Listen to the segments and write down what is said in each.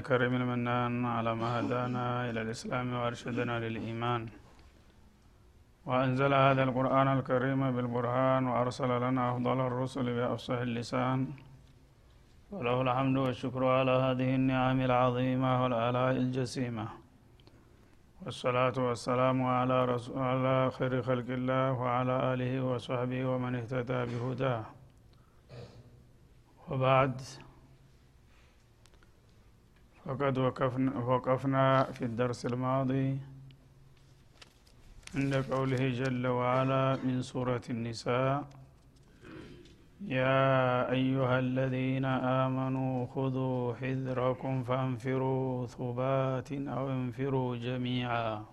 الكريم المنان على ما هدانا إلى الإسلام وأرشدنا للإيمان. وأنزل هذا القرآن الكريم بالبرهان وأرسل لنا أفضل الرسل بأفصح اللسان. وله الحمد والشكر على هذه النعم العظيمة والآلاء الجسيمة. والصلاة والسلام على, على خير خلق الله وعلى آله وصحبه ومن اهتدى بهداه. وبعد فقد وقفنا, وقفنا في الدرس الماضي عند قوله جل وعلا من سورة النساء يا أيها الذين آمنوا خذوا حذركم فانفروا ثبات أو انفروا جميعا.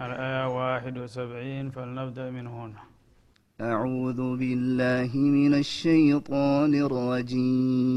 الآية واحد وسبعين فلنبدأ من هنا. أعوذ بالله من الشيطان الرجيم.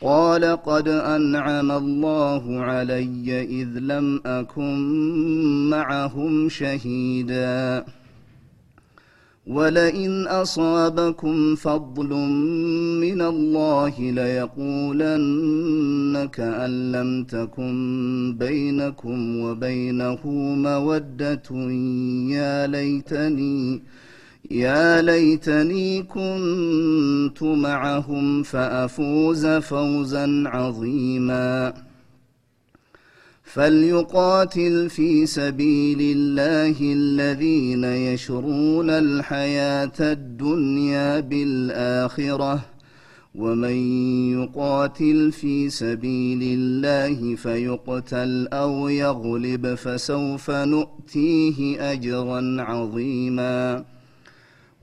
قال قد أنعم الله علي إذ لم أكن معهم شهيدا. ولئن أصابكم فضل من الله ليقولن كأن لم تكن بينكم وبينه مودة يا ليتني يا ليتني كنت معهم فأفوز فوزا عظيما. فليقاتل في سبيل الله الذين يشرون الحياة الدنيا بالآخرة ومن يقاتل في سبيل الله فيقتل أو يغلب فسوف نؤتيه أجرا عظيما.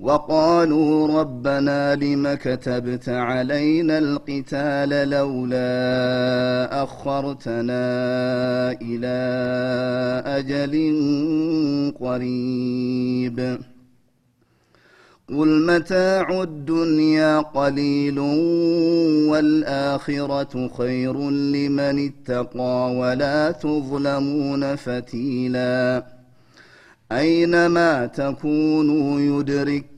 وقالوا ربنا لم كتبت علينا القتال لولا أخرتنا إلى أجل قريب. قل متاع الدنيا قليل والآخرة خير لمن اتقى ولا تظلمون فتيلا. أينما تكونوا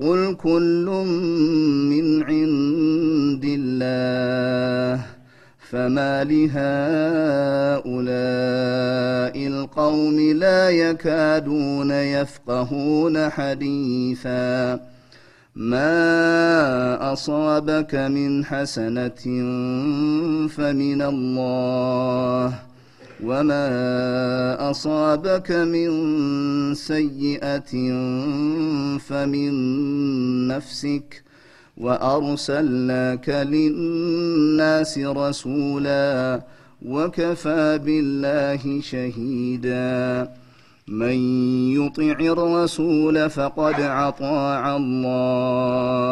قل كل من عند الله فما لهؤلاء القوم لا يكادون يفقهون حديثا ما اصابك من حسنه فمن الله وما اصابك من سيئه فمن نفسك وارسلناك للناس رسولا وكفى بالله شهيدا من يطع الرسول فقد اطاع الله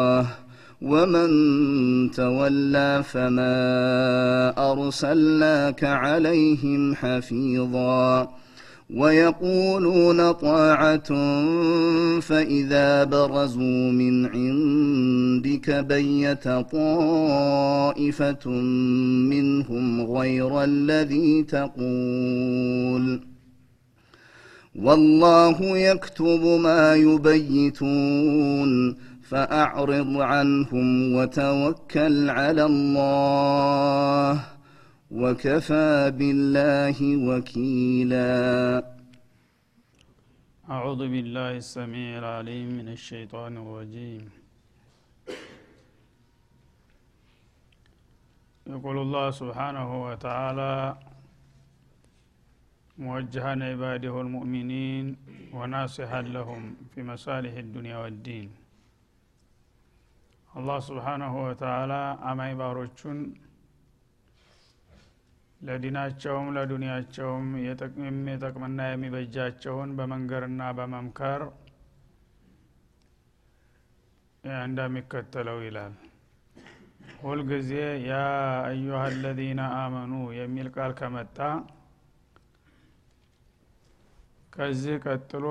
ومن تولى فما ارسلناك عليهم حفيظا ويقولون طاعه فاذا برزوا من عندك بيت طائفه منهم غير الذي تقول والله يكتب ما يبيتون فأعرض عنهم وتوكل على الله وكفى بالله وكيلا. أعوذ بالله السميع العليم من الشيطان الرجيم. يقول الله سبحانه وتعالى موجها عباده المؤمنين وناصحا لهم في مصالح الدنيا والدين. አላህ ስብሓናሁ ወተዓላ አማኝ ባሮቹን ለዲናቸውም ለዱንያቸውም የሚጠቅምና የሚበጃቸውን በመንገርና በመምከር እንደሚከተለው ይላል። ሁልጊዜ ያ አዩሃ አለዚነ አመኑ የሚል ቃል ከመጣ ከዚህ ቀጥሎ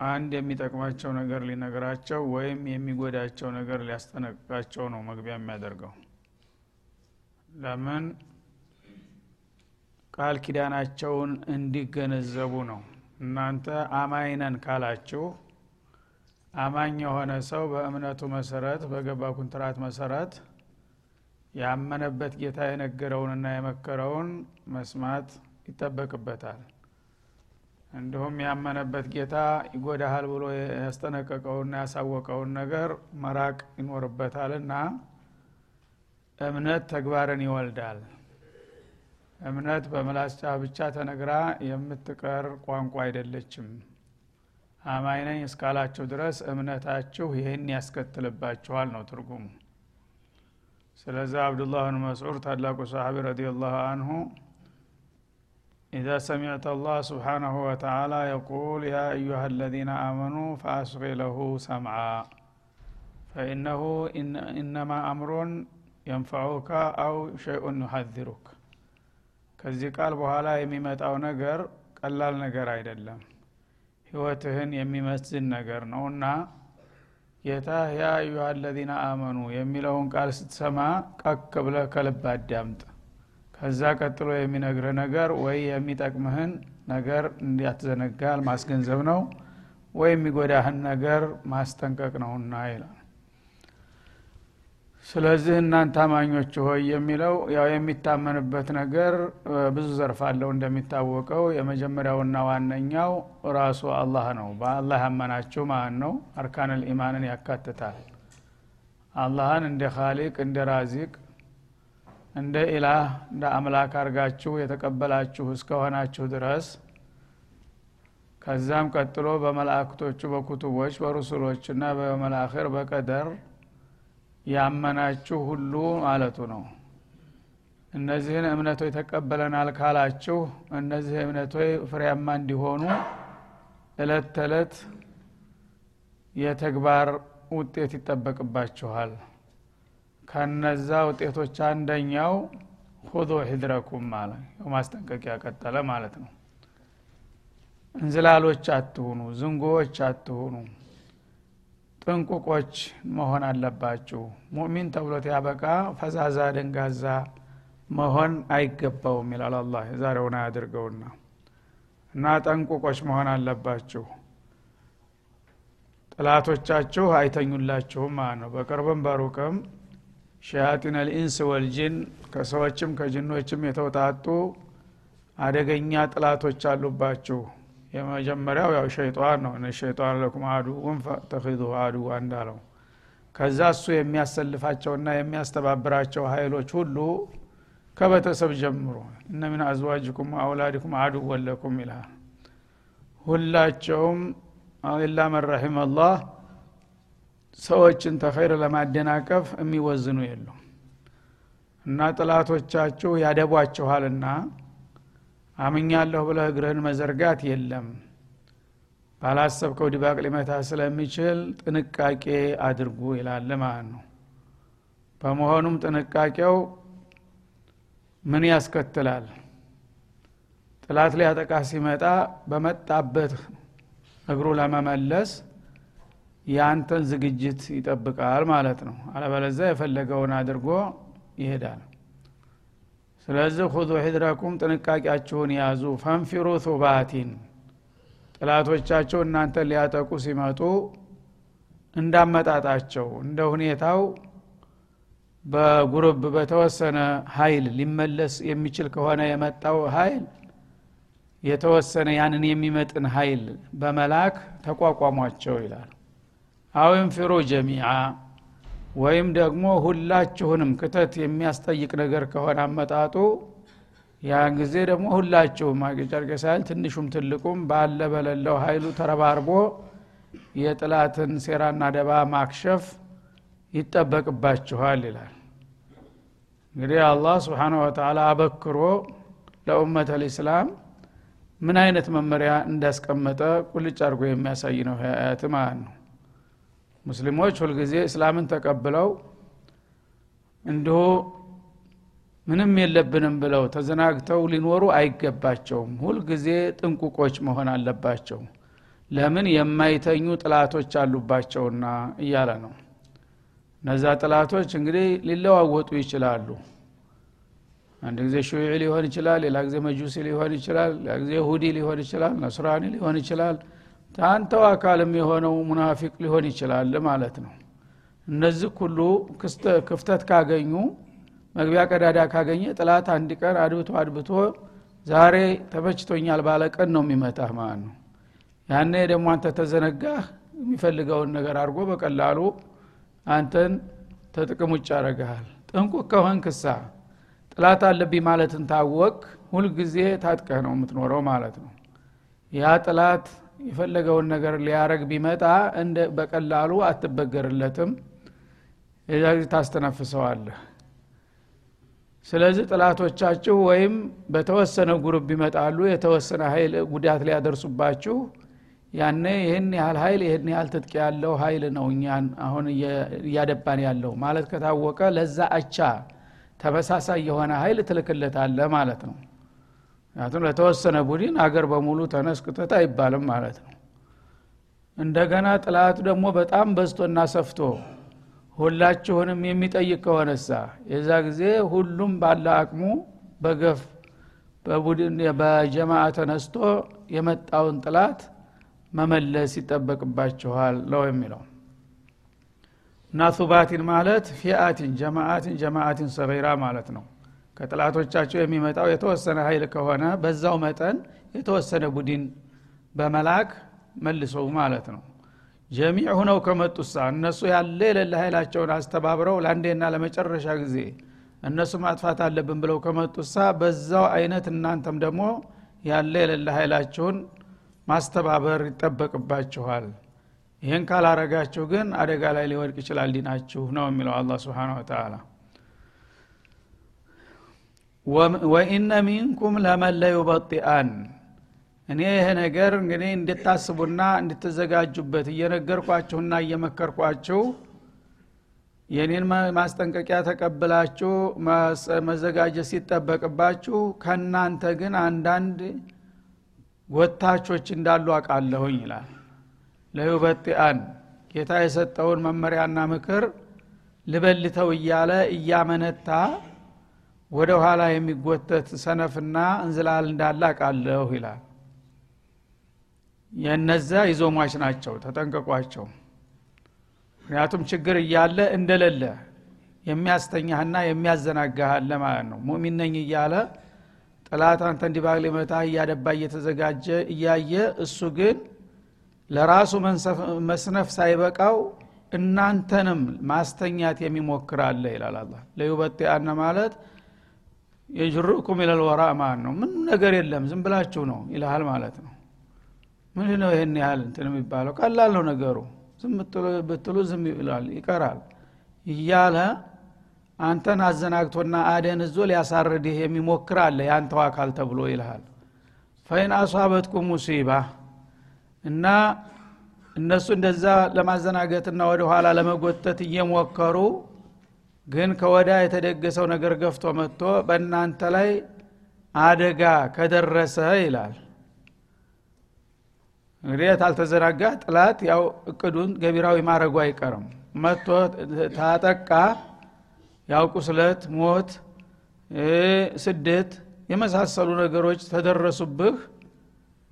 አንድ የሚጠቅማቸው ነገር ሊነግራቸው ወይም የሚጎዳቸው ነገር ሊያስጠነቅቃቸው ነው መግቢያ የሚያደርገው። ለምን? ቃል ኪዳናቸውን እንዲገነዘቡ ነው። እናንተ አማኝ ነን ካላችሁ አማኝ የሆነ ሰው በእምነቱ መሰረት በገባ ኩንትራት መሰረት ያመነበት ጌታ የነገረውንና የመከረውን መስማት ይጠበቅበታል እንዲሁም ያመነበት ጌታ ይጎዳሃል ብሎ ያስጠነቀቀውና ያሳወቀውን ነገር መራቅ ይኖርበታልና እምነት ተግባርን ይወልዳል። እምነት በምላስጫ ብቻ ተነግራ የምትቀር ቋንቋ አይደለችም። አማኝ ነኝ እስካላችሁ ድረስ እምነታችሁ ይህን ያስከትልባችኋል ነው ትርጉሙ። ስለዚህ አብዱላህ ብን መስዑድ ታላቁ ሰሓቢ ረዲየላሁ አንሁ إذا سمعت الله سبحانه وتعالى يقول يا أيها الذين آمنوا فأصغ له سمعا فإنه إن إنما أمر ينفعك أو شيء يحذرك ከዚህ ቃል በኋላ የሚመጣው ነገር ቀላል ነገር አይደለም ህይወትህን የሚመስል ነገር ነው እና ጌታ ያ አዩሃ አለዚነ አመኑ የሚለውን ቃል ስትሰማ ቀክ ብለህ ከልብ አዳምጥ ከዛ ቀጥሎ የሚነግርህ ነገር ወይ የሚጠቅምህን ነገር እንዲያትዘነጋል ማስገንዘብ ነው ወይ የሚጎዳህን ነገር ማስጠንቀቅ ነውና ይላል። ስለዚህ እናንተ አማኞች ሆይ የሚለው ያው የሚታመንበት ነገር ብዙ ዘርፍ አለው እንደሚታወቀው። የመጀመሪያውና ዋነኛው ራሱ አላህ ነው። በአላህ ያመናችሁ ማለት ነው? አርካንል ኢማንን ያካትታል። አላህን እንደ ካሊቅ እንደ ራዚቅ እንደ ኢላህ እንደ አምላክ አርጋችሁ የተቀበላችሁ እስከሆናችሁ ድረስ ከዛም ቀጥሎ በመላእክቶቹ በኩቱቦች በሩሱሎችና በመላእክር በቀደር ያመናችሁ ሁሉ ማለቱ ነው። እነዚህን እምነቶች ተቀበለናል ካላችሁ እነዚህ እምነቶች ፍሬያማ እንዲሆኑ እለት ተዕለት የተግባር ውጤት ይጠበቅባችኋል ከነዛ ውጤቶች አንደኛው ሁዞ ሂድረኩም ማለት ማስጠንቀቂያ ቀጠለ ማለት ነው። እንዝላሎች አትሁኑ ዝንጎዎች አትሁኑ ጥንቁቆች መሆን አለባችሁ። ሙእሚን ተብሎት ያበቃ ፈዛዛ ደንጋዛ መሆን አይገባውም ይላል አላ የዛሬውን አያድርገውና እና ጠንቁቆች መሆን አለባችሁ። ጥላቶቻችሁ አይተኙላችሁም ማለት ነው። በቅርብም በሩቅም ሸያጢን ልኢንስ ወልጅን ከሰዎችም ከጅኖችም የተውጣጡ አደገኛ ጥላቶች አሉባችሁ። የመጀመሪያው ያው ሸይጣን ነው። ሸይጣን ለኩም አዱውን ፈተኪዙ አዱዋ እንዳለው። ከዛ እሱ የሚያሰልፋቸውና የሚያስተባብራቸው ኃይሎች ሁሉ ከቤተሰብ ጀምሮ እነ ምን አዝዋጅኩም አውላድኩም አዱወን ለኩም ይልሃል ሁላቸውም ኢላ መን ረሒም አላህ ሰዎችን ተኸይር ለማደናቀፍ የሚወዝኑ የሉም። እና ጥላቶቻችሁ ያደቧችኋልና አምኛለሁ ብለህ እግርህን መዘርጋት የለም። ባላሰብከው ድባቅ ሊመታ ስለሚችል ጥንቃቄ አድርጉ ይላል ማለት ነው? በመሆኑም ጥንቃቄው ምን ያስከትላል? ጥላት ሊያጠቃ ሲመጣ በመጣበት እግሩ ለመመለስ የአንተን ዝግጅት ይጠብቃል ማለት ነው። አለበለዛ የፈለገውን አድርጎ ይሄዳል። ስለዚህ ሁዙ ሂድረኩም ጥንቃቄያችሁን ያዙ። ፈንፊሩ ቱባቲን ጥላቶቻቸው እናንተን ሊያጠቁ ሲመጡ እንዳመጣጣቸው እንደ ሁኔታው በጉርብ በተወሰነ ሀይል ሊመለስ የሚችል ከሆነ የመጣው ሀይል የተወሰነ ያንን የሚመጥን ሀይል በመላክ ተቋቋሟቸው ይላል አውም ፊሩ ጀሚዓ ወይም ደግሞ ሁላችሁንም ክተት የሚያስጠይቅ ነገር ከሆነ አመጣጡ ያን ጊዜ ደግሞ ሁላችሁም አገጨርቀ ሳይል ትንሹም ትልቁም ባለ በሌለው ሀይሉ ተረባርቦ የጥላትን ሴራና ደባ ማክሸፍ ይጠበቅባችኋል ይላል። እንግዲህ አላህ ስብሓን ወተላ አበክሮ ለኡመት ልእስላም ምን አይነት መመሪያ እንዳስቀመጠ ቁልጭ አድርጎ የሚያሳይ ነው አያት ማለት ነው ሙስሊሞች ሁልጊዜ እስላምን ተቀብለው እንዲሁ ምንም የለብንም ብለው ተዘናግተው ሊኖሩ አይገባቸውም። ሁልጊዜ ጥንቁቆች መሆን አለባቸው። ለምን የማይተኙ ጥላቶች አሉባቸውና እያለ ነው። እነዛ ጥላቶች እንግዲህ ሊለዋወጡ ይችላሉ። አንድ ጊዜ ሹዒ ሊሆን ይችላል ሌላ ጊዜ መጁሲ ሊሆን ይችላል ሌላ ጊዜ ሁዲ ሊሆን ይችላል ነስራኒ ሊሆን ይችላል ታንተው አካልም የሆነው ሙናፊቅ ሊሆን ይችላል ማለት ነው። እነዚህ ሁሉ ክፍተት ካገኙ መግቢያ ቀዳዳ ካገኘ ጥላት አንድ ቀን አድብቶ አድብቶ ዛሬ ተመችቶኛል ባለ ቀን ነው የሚመታህ ማለት ነው። ያኔ ደግሞ አንተ ተዘነጋህ የሚፈልገውን ነገር አድርጎ በቀላሉ አንተን ተጥቅም ውጭ ያደረግሃል ጥንቁቅ ከሆን ክሳ ጥላት አለብኝ ማለትን ታወቅ ሁልጊዜ ታጥቀህ ነው የምትኖረው ማለት ነው። ያ ጥላት የፈለገውን ነገር ሊያረግ ቢመጣ እንደ በቀላሉ አትበገርለትም። ታስተነፍሰዋለህ። ስለዚህ ጠላቶቻችሁ ወይም በተወሰነ group ይመጣሉ የተወሰነ ሀይል ጉዳት ሊያደርሱባችሁ ያነ ይህን ያህል ሀይል ይህን ያህል ትጥቅ ያለው ሀይል ነው እኛን አሁን እያደባን ያለው። ማለት ከታወቀ ለዛ አቻ ተመሳሳይ የሆነ ሀይል ትልክለታለ ማለት ነው ምክንያቱም ለተወሰነ ቡድን አገር በሙሉ ተነስክተት አይባልም ማለት ነው። እንደገና ጥላት ደግሞ በጣም በዝቶና ሰፍቶ ሁላችሁንም የሚጠይቅ ከሆነሳ የዛ ጊዜ ሁሉም ባለ አቅሙ በገፍ በቡድን በጀማዓ ተነስቶ የመጣውን ጥላት መመለስ ይጠበቅባችኋል ነው የሚለው። እና ሱባቲን ማለት ፊአቲን ጀማአትን ጀማአትን ሰገይራ ማለት ነው ከጥላቶቻቸው የሚመጣው የተወሰነ ኃይል ከሆነ በዛው መጠን የተወሰነ ቡድን በመላክ መልሰው ማለት ነው። ጀሚዕ ሁነው ከመጡሳ እነሱ ያለ የሌለ ኃይላቸውን አስተባብረው ለአንዴና ለመጨረሻ ጊዜ እነሱ ማጥፋት አለብን ብለው ከመጡሳ በዛው አይነት እናንተም ደግሞ ያለ የሌለ ኃይላችሁን ማስተባበር ይጠበቅባችኋል። ይህን ካላረጋችሁ ግን አደጋ ላይ ሊወድቅ ይችላል ዲናችሁ ነው የሚለው አላ ስብን ወተላ ወኢነ ሚንኩም ለመን ለዩበጢአን። እኔ ይሄ ነገር እንግዲህ እንድታስቡና እንድትዘጋጁበት እየነገርኳችሁና እየመከርኳችሁ የኔን ማስጠንቀቂያ ተቀብላችሁ መዘጋጀት ሲጠበቅባችሁ ከእናንተ ግን አንዳንድ ጎታቾች እንዳሉ አቃለሁኝ ይላል። ለዩበጢአን ጌታ የሰጠውን መመሪያና ምክር ልበልተው እያለ እያመነታ ወደ ኋላ የሚጎተት ሰነፍና እንዝላል እንዳለ አቃለሁ ይላል። የነዛ ይዞሟች ናቸው። ተጠንቀቋቸው። ምክንያቱም ችግር እያለ እንደሌለ የሚያስተኛህና የሚያዘናጋህ አለ ማለት ነው። ሙሚን ነኝ እያለ ጥላት አንተ እንዲባግ ሊመታ እያደባ እየተዘጋጀ እያየ እሱ ግን ለራሱ መስነፍ ሳይበቃው እናንተንም ማስተኛት የሚሞክር አለ ይላል አላ ለዩበጤ አነ ማለት የጅሩኩም ኢለልወራ ማለት ነው? ምን ነገር የለም። ዝም ብላችሁ ነው ይልሃል ማለት ነው። ምን ነው ይህን ያህል እንትን የሚባለው? ቀላል ነው ነገሩ። ዝም ብትሉ ዝም ይላል ይቀራል። እያለ አንተን አዘናግቶና አደን እዞ ሊያሳርድህ የሚሞክር አለ የአንተው አካል ተብሎ ይልሃል። ፈይን አሷበትኩም ሙሲባ እና እነሱ እንደዛ ለማዘናገትና ወደ ኋላ ለመጎተት እየሞከሩ ግን ከወዳ የተደገሰው ነገር ገፍቶ መጥቶ በእናንተ ላይ አደጋ ከደረሰ ይላል። እንግዲህ ታልተዘናጋ ጥላት ያው እቅዱን ገቢራዊ ማድረጉ አይቀርም። መጥቶ ታጠቃ ያው ቁስለት ሞት ስደት የመሳሰሉ ነገሮች ተደረሱብህ።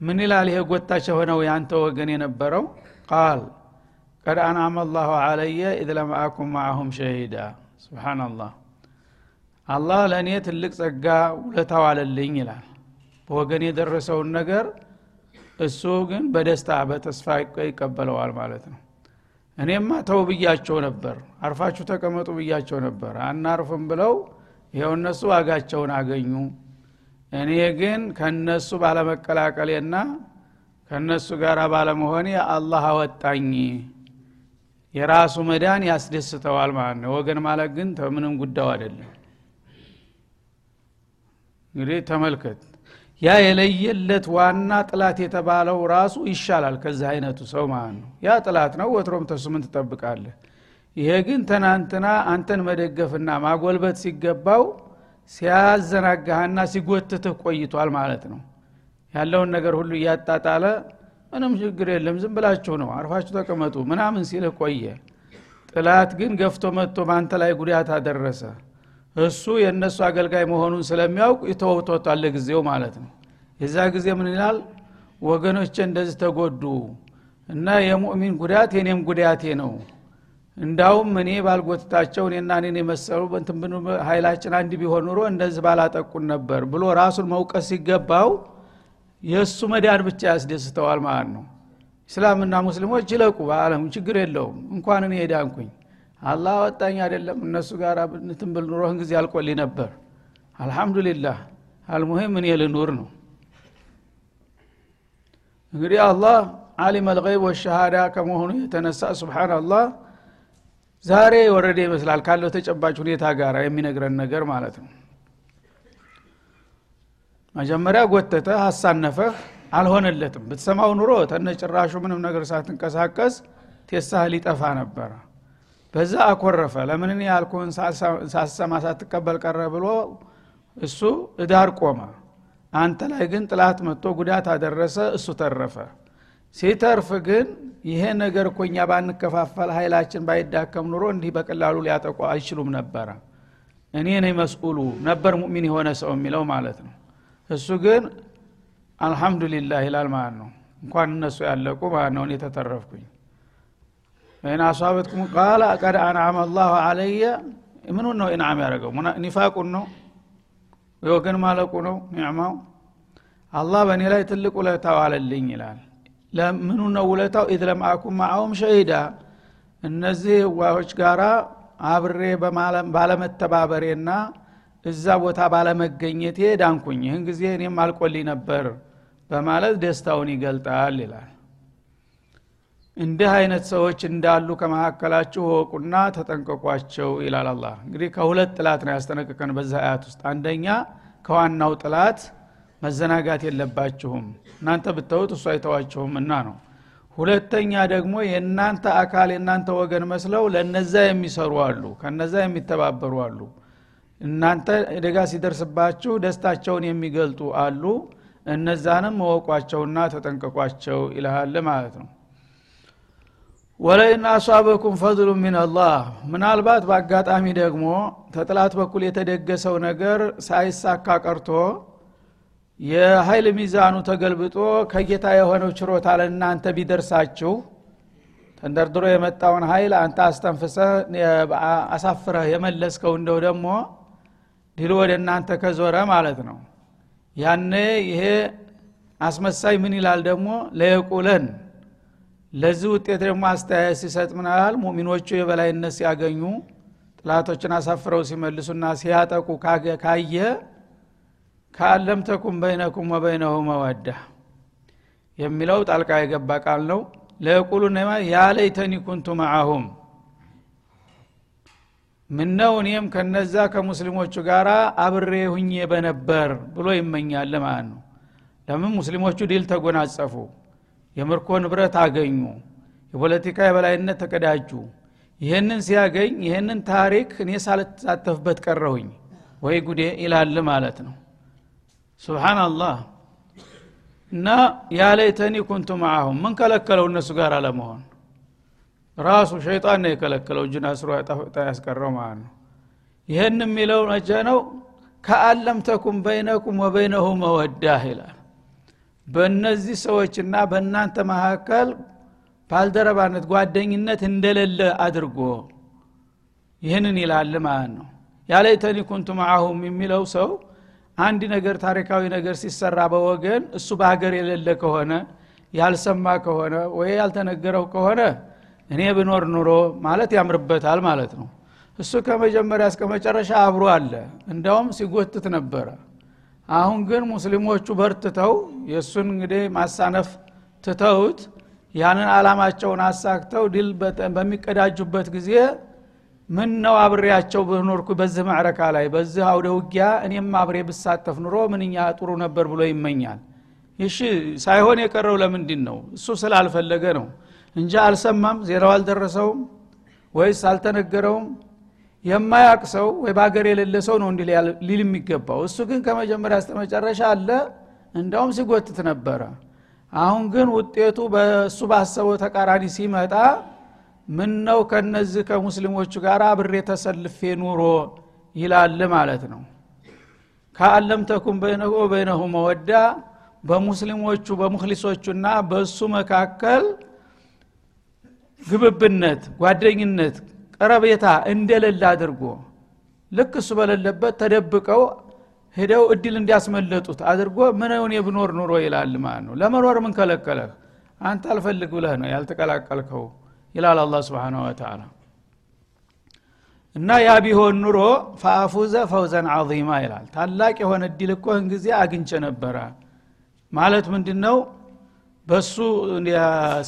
ምን ይላል ይሄ ጎታች የሆነው ያንተ ወገን የነበረው? قال قد أنعم الله علي إذ لم أكن معهم شهيدا سبحان الله አላህ ለእኔ ትልቅ ጸጋ ውለታው አለልኝ ይላል። በወገን የደረሰውን ነገር እሱ ግን በደስታ በተስፋ ይቀበለዋል ማለት ነው። እኔማ ተው ብያቸው ነበር አርፋችሁ ተቀመጡ ብያቸው ነበር። አናርፍም ብለው ይኸው እነሱ ዋጋቸውን አገኙ። እኔ ግን ከነሱ ባለመቀላቀሌና ከነሱ ጋር ባለመሆኔ አላህ አወጣኝ የራሱ መዳን ያስደስተዋል ማለት ነው። ወገን ማለት ግን ምንም ጉዳዩ አይደለም። እንግዲህ ተመልከት። ያ የለየለት ዋና ጥላት የተባለው ራሱ ይሻላል ከዚህ አይነቱ ሰው ማለት ነው። ያ ጥላት ነው። ወትሮም ተሱ ምን ትጠብቃለህ። ይሄ ግን ትናንትና አንተን መደገፍና ማጎልበት ሲገባው ሲያዘናጋህና ሲጎትትህ ቆይቷል ማለት ነው። ያለውን ነገር ሁሉ እያጣጣለ ምንም ችግር የለም ዝም ብላችሁ ነው አርፋችሁ ተቀመጡ ምናምን ሲልህ ቆየ። ጥላት ግን ገፍቶ መጥቶ በአንተ ላይ ጉዳት አደረሰ። እሱ የእነሱ አገልጋይ መሆኑን ስለሚያውቅ ይተወቶታል ለጊዜው ማለት ነው። የዛ ጊዜ ምን ይላል? ወገኖቼ እንደዚህ ተጎዱ እና የሙእሚን ጉዳት የኔም ጉዳቴ ነው። እንዳውም እኔ ባልጎትታቸው እኔና እኔን የመሰሉ ኃይላችን አንድ ቢሆን ኑሮ እንደዚህ ባላጠቁን ነበር ብሎ ራሱን መውቀስ ሲገባው የእሱ መዳን ብቻ ያስደስተዋል ማለት ነው። እስላምና ሙስሊሞች ይለቁ በአለም ችግር የለውም። እንኳን እኔ ሄዳንኩኝ አላህ ወጣኝ አይደለም። እነሱ ጋር እንትን ብል ኑሮህን ጊዜ አልቆሊ ነበር። አልሐምዱሊላህ። አልሙሂም እኔ ልኑር ነው። እንግዲህ አላህ አሊም አልገይብ ወሸሃዳ ከመሆኑ የተነሳ ስብሓናላህ ዛሬ የወረደ ይመስላል ካለው ተጨባጭ ሁኔታ ጋር የሚነግረን ነገር ማለት ነው መጀመሪያ ጎተተ አሳነፈህ አልሆነለትም። ብትሰማው ኑሮ ተነ ጭራሹ ምንም ነገር ሳትንቀሳቀስ ቴሳህ ሊጠፋ ነበረ በዛ አኮረፈ። ለምን እኔ ሳሰማ ሳትቀበል ቀረ ብሎ እሱ እዳር ቆመ። አንተ ላይ ግን ጥላት መጥቶ ጉዳት አደረሰ እሱ ተረፈ። ሲተርፍ ግን ይሄ ነገር እኮ እኛ ባንከፋፈል ኃይላችን ባይዳከም ኑሮ እንዲህ በቀላሉ ሊያጠቁ አይችሉም ነበረ። እኔ ነኝ መስኡሉ ነበር ሙእሚን የሆነ ሰው የሚለው ማለት ነው እሱ ግን አልሐምዱሊላህ ይላል ማለት ነው። እንኳን እነሱ ያለቁ ማለት ነው። እኔ ተተረፍኩኝ። ወይን አሷበትኩም ቃለ ቀድ አንዓመ አላሁ አለየ ምኑን ነው ኢንዓም ያደረገው? ኒፋቁን ነው? የወገን ማለቁ ነው? ኒዕማው? አላህ በእኔ ላይ ትልቅ ውለታው አለልኝ ይላል። ለምኑ ነው ውለታው? ኢድ ለምአኩም ማአሁም ሸሂዳ። እነዚህ ዋዎች ጋራ አብሬ ባለመተባበሬና እዛ ቦታ ባለመገኘቴ ዳንኩኝ። ይህን ጊዜ እኔም አልቆልኝ ነበር በማለት ደስታውን ይገልጣል ይላል። እንዲህ አይነት ሰዎች እንዳሉ ከመካከላችሁ ወቁና ተጠንቀቋቸው ይላል አላ እንግዲህ ከሁለት ጥላት ነው ያስጠነቅቀን በዛ አያት ውስጥ። አንደኛ ከዋናው ጥላት መዘናጋት የለባችሁም። እናንተ ብተውት እሱ አይተዋችሁም እና ነው። ሁለተኛ ደግሞ የእናንተ አካል የእናንተ ወገን መስለው ለነዛ የሚሰሩ አሉ ከነዛ የሚተባበሩ አሉ እናንተ ደጋ ሲደርስባችሁ ደስታቸውን የሚገልጡ አሉ። እነዛንም መወቋቸውና ተጠንቀቋቸው ይልሃል ማለት ነው። ወለይን አሷበኩም ፈضሉ ሚንላህ ምናልባት በአጋጣሚ ደግሞ ተጥላት በኩል የተደገሰው ነገር ሳይሳካ ቀርቶ የኃይል ሚዛኑ ተገልብጦ ከጌታ የሆነው ችሮታ ለእናንተ ቢደርሳችሁ ተንደርድሮ የመጣውን ኃይል አንተ አስተንፍሰህ አሳፍረህ የመለስከው እንደው ደግሞ ድል ወደ እናንተ ከዞረ ማለት ነው። ያነ ይሄ አስመሳይ ምን ይላል ደግሞ? ለየቁለን ለዚህ ውጤት ደግሞ አስተያየት ሲሰጥ ያህል? ሙሚኖቹ የበላይነት ሲያገኙ ጥላቶችን አሳፍረው ሲመልሱና ሲያጠቁ ካየ ከአለም ተኩም በይነኩም ወበይነሁ መወዳ የሚለው ጣልቃ የገባ ቃል ነው። ለየቁሉ ያ ለይተኒ ኩንቱ መዓሁም ምነው እኔም ከነዛ ከሙስሊሞቹ ጋር አብሬ ሁኜ በነበር ብሎ ይመኛል ማለት ነው? ለምን ሙስሊሞቹ ድል ተጎናጸፉ የምርኮ ንብረት አገኙ የፖለቲካ የበላይነት ተቀዳጁ። ይህንን ሲያገኝ ይህንን ታሪክ እኔ ሳልተሳተፍበት ቀረሁኝ። ወይ ጉዴ ይላል ማለት ነው። ሱብሓናላህ እና ያለይተኒ ኩንቱ ማአሁም ምን ከለከለው እነሱ ጋር አለመሆን ራሱ ሸይጣን ነው የከለከለው። እጁን አስሮ ያስቀረው ማለት ነው? ይህን የሚለው መቼ ነው? ከአለም ተኩም በይነኩም ወበይነሁ መወዳህ ይላል። በእነዚህ ሰዎችና በእናንተ መካከል ባልደረባነት ጓደኝነት እንደሌለ አድርጎ ይህንን ይላል ማለት ነው? ያለይተኒ ኩንቱ ማአሁም የሚለው ሰው አንድ ነገር ታሪካዊ ነገር ሲሰራ በወገን እሱ በሀገር የሌለ ከሆነ ያልሰማ ከሆነ ወይ ያልተነገረው ከሆነ እኔ ብኖር ኑሮ ማለት ያምርበታል ማለት ነው። እሱ ከመጀመሪያ እስከ መጨረሻ አብሮ አለ። እንዳውም ሲጎትት ነበረ። አሁን ግን ሙስሊሞቹ በርትተው የእሱን እንግዲህ ማሳነፍ ትተውት ያንን አላማቸውን አሳክተው ድል በሚቀዳጁበት ጊዜ ምን ነው አብሬያቸው ብኖርኩ በዚህ ማዕረካ ላይ? በዚህ አውደ ውጊያ እኔም አብሬ ብሳተፍ ኑሮ ምንኛ ጥሩ ነበር ብሎ ይመኛል። ይሺ ሳይሆን የቀረው ለምንድን ነው? እሱ ስላልፈለገ ነው እንጂ አልሰማም? ዜናው አልደረሰውም? ወይስ አልተነገረውም? የማያቅ ሰው ወይ በሀገር የሌለ ሰው ነው እንዲህ ሊል የሚገባው። እሱ ግን ከመጀመሪያ እስተ አለ። እንዳውም ሲጎትት ነበረ። አሁን ግን ውጤቱ በእሱ ባሰበው ተቃራኒ ሲመጣ ምን ነው ከነዚህ ከሙስሊሞቹ ጋር አብሬ ተሰልፌ ኑሮ ይላል ማለት ነው። ከአለም ተኩም በይነሁ በይነሁ መወዳ በሙስሊሞቹ በሙክሊሶቹና በእሱ መካከል ግብብነት ጓደኝነት ቀረቤታ እንደሌለ አድርጎ ልክ እሱ በሌለበት ተደብቀው ሄደው እድል እንዲያስመለጡት አድርጎ ምንውን የብኖር ኑሮ ይላል ማለት ነው። ለመኖር ምን ከለከለህ? አንተ አልፈልግ ብለህ ነው ያልተቀላቀልከው ይላል አላ ስብን ወተላ እና ያ ቢሆን ኑሮ ፈአፉዘ ፈውዘን አዚማ ይላል። ታላቅ የሆነ እድል እኮ ጊዜ አግኝቼ ነበረ። ማለት ምንድን ነው በሱ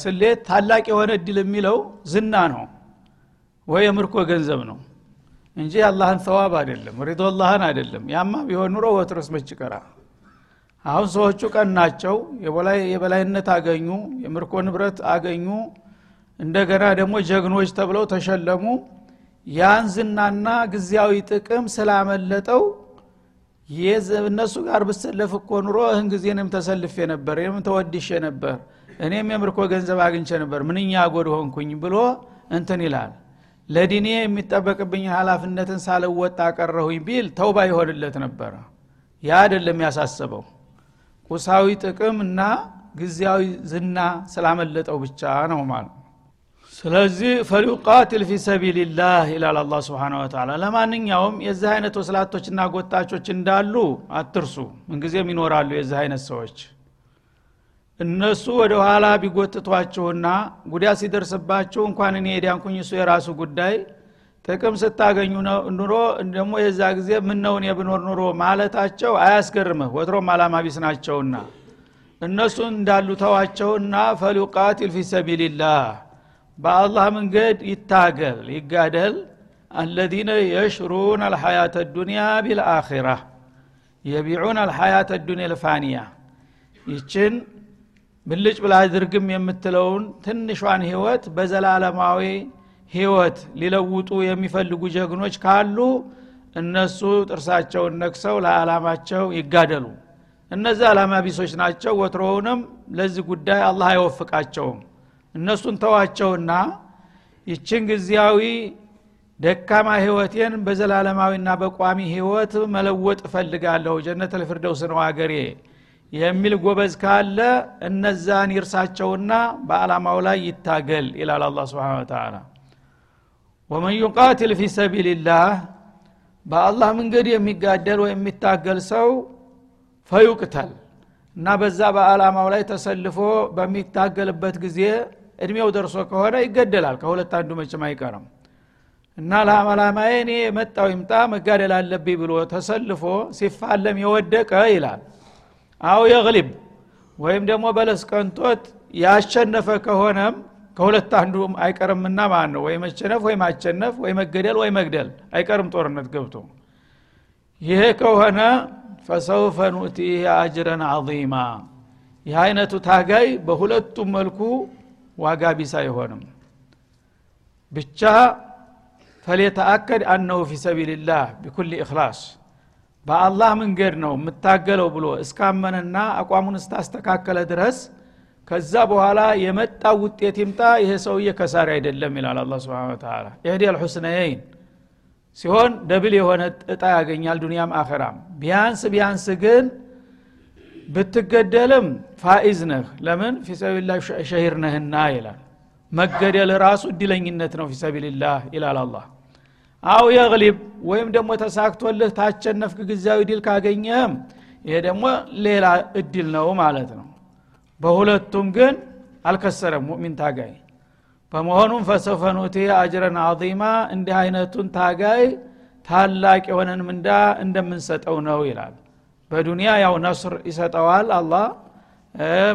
ስሌት ታላቅ የሆነ እድል የሚለው ዝና ነው ወይ የምርኮ ገንዘብ ነው እንጂ የአላህን ሰዋብ አይደለም ሪዶላህን አይደለም። ያማ ቢሆን ኑሮ ወትሮስ መች ቀራ አሁን ሰዎቹ ቀን ናቸው። የበላይነት አገኙ የምርኮ ንብረት አገኙ እንደገና ደግሞ ጀግኖች ተብለው ተሸለሙ። ያን ዝናና ጊዜያዊ ጥቅም ስላመለጠው እነሱ ጋር ብሰለፍ እኮ ኑሮ እህን ጊዜ እኔም ተሰልፌ ነበር እኔም ተወድሼ ነበር እኔም የምርኮ ገንዘብ አግኝቼ ነበር ምንኛ ጎድ ሆንኩኝ ብሎ እንትን ይላል። ለዲኔ የሚጠበቅብኝ ሀላፍነትን ሳልወጣ ቀረሁኝ ቢል ተውባ ይሆንለት ነበረ ያ አይደለም ያሳሰበው። ቁሳዊ ጥቅም እና ጊዜያዊ ዝና ስላመለጠው ብቻ ነው ማለት ስለዚህ ፈሊቃትል ፊ ሰቢልላህ ይላል አላ ስብን ወተላ ለማንኛውም የዚህ አይነት ወስላቶችና ጎታቾች እንዳሉ አትርሱ። ምንጊዜም ይኖራሉ የዚህ አይነት ሰዎች። እነሱ ወደ ኋላ ቢጎትቷችሁና ጉዳት ሲደርስባችሁ እንኳን እኔ የዳንኩኝ እሱ የራሱ ጉዳይ ጥቅም ስታገኙ ኑሮ ደግሞ የዛ ጊዜ ምነውን የብኖር ኑሮ ማለታቸው አያስገርምህ። ወትሮም አላማ ቢስ ናቸውና እነሱ እንዳሉ ተዋቸውና ፈሊቃትል ፊ ሰቢልላህ በአላህ መንገድ ይታገል ይጋደል። አለዚነ የሽሩን አልሐያት ዱንያ ቢልአኺራ የቢዑን አልሐያት ዱንያ ልፋንያ ይችን ብልጭ ብላ ድርግም የምትለውን ትንሿን ህይወት በዘላለማዊ ህይወት ሊለውጡ የሚፈልጉ ጀግኖች ካሉ እነሱ ጥርሳቸውን ነክሰው ለዓላማቸው ይጋደሉ። እነዚህ ዓላማ ቢሶች ናቸው። ወትሮውንም ለዚህ ጉዳይ አላህ አይወፍቃቸውም እነሱን ተዋቸውና ይችን ጊዜያዊ ደካማ ህይወቴን በዘላለማዊና በቋሚ ህይወት መለወጥ እፈልጋለሁ። ጀነት ልፍርደውስ ነው አገሬ የሚል ጎበዝ ካለ እነዛን ይርሳቸውና በአላማው ላይ ይታገል ይላል አላ ስብን ተላ ወመን ዩቃትል ፊ ሰቢልላህ በአላህ መንገድ የሚጋደል ወይም የሚታገል ሰው ፈዩቅተል እና በዛ በአላማው ላይ ተሰልፎ በሚታገልበት ጊዜ እድሜው ደርሶ ከሆነ ይገደላል። ከሁለት አንዱ መቼም አይቀርም። እና ለአላማዬ እኔ የመጣው ይምጣ መጋደል አለብኝ ብሎ ተሰልፎ ሲፋለም የወደቀ ይላል። አው የግሊብ ወይም ደግሞ በለስ ቀንቶት ያሸነፈ ከሆነም ከሁለት አንዱ አይቀርምና ማለት ነው ወይ መሸነፍ ወይ ማሸነፍ ወይ መገደል ወይ መግደል። አይቀርም ጦርነት ገብቶ። ይሄ ከሆነ ፈሰውፈ ኑእቲህ አጅረን አዚማ ይህ አይነቱ ታጋይ በሁለቱም መልኩ ዋጋ ቢስ አይሆንም። ብቻ ፈሌተአከድ አነሁ ፊ ሰቢልላህ ቢኩል እክላስ በአላህ መንገድ ነው የምታገለው ብሎ እስካመነና አቋሙን እስታስተካከለ ድረስ ከዛ በኋላ የመጣ ውጤት ይምጣ ይሄ ሰውዬ ከሳሪ አይደለም ይላል هل تربصون بنا إلا إحدى الحسنيين ሲሆን double የሆነ እጣ ያገኛል ዱኒያም አኸራም። ቢያንስ ቢያንስ ግን ብትገደልም فائز ነህ። ለምን? في سبيل الله شهيد ነህና ይላል። መገደል ራሱ እድለኝነት ነው። في سبيل الله ይላል አላህ። أو يغلب ወይም ደግሞ ተሳክቶልህ ታቸነፍክ ጊዜያዊ ድል ካገኘህም ይሄ ደግሞ ሌላ እድል ነው ማለት ነው። በሁለቱም ግን አልከሰረም ሙእሚን ታጋይ። በመሆኑም ፈሰፈኑቲ አጅረን አዚማ እንዲህ አይነቱን ታጋይ ታላቅ የሆነን ምንዳ እንደምንሰጠው ነው ይላል በዱንያ ያው ነስር ይሰጠዋል አላህ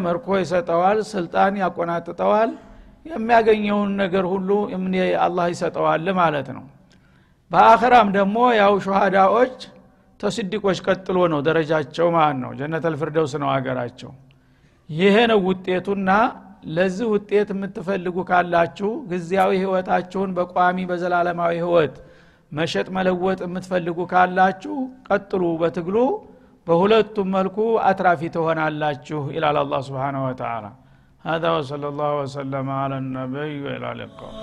መርኮ ይሰጠዋል ስልጣን ያቆናጥጠዋል የሚያገኘውን ነገር ሁሉ አላህ ይሰጠዋል ማለት ነው። በአኸራም ደግሞ ያው ሸሃዳዎች ተስዲቆች ቀጥሎ ነው ደረጃቸው ማለት ነው። ጀነት አልፍርደውስ ነው አገራቸው ይሄ ነው ውጤቱና ለዚህ ውጤት የምትፈልጉ ካላችሁ ጊዜያዊ ህይወታችሁን በቋሚ በዘላለማዊ ህይወት መሸጥ መለወጥ የምትፈልጉ ካላችሁ ቀጥሉ። በትግሉ በሁለቱም መልኩ አትራፊ ትሆናላችሁ ይላል አላ ስብሓን ወተላ هذا وصلى الله وسلم على النبي وإلى اللقاء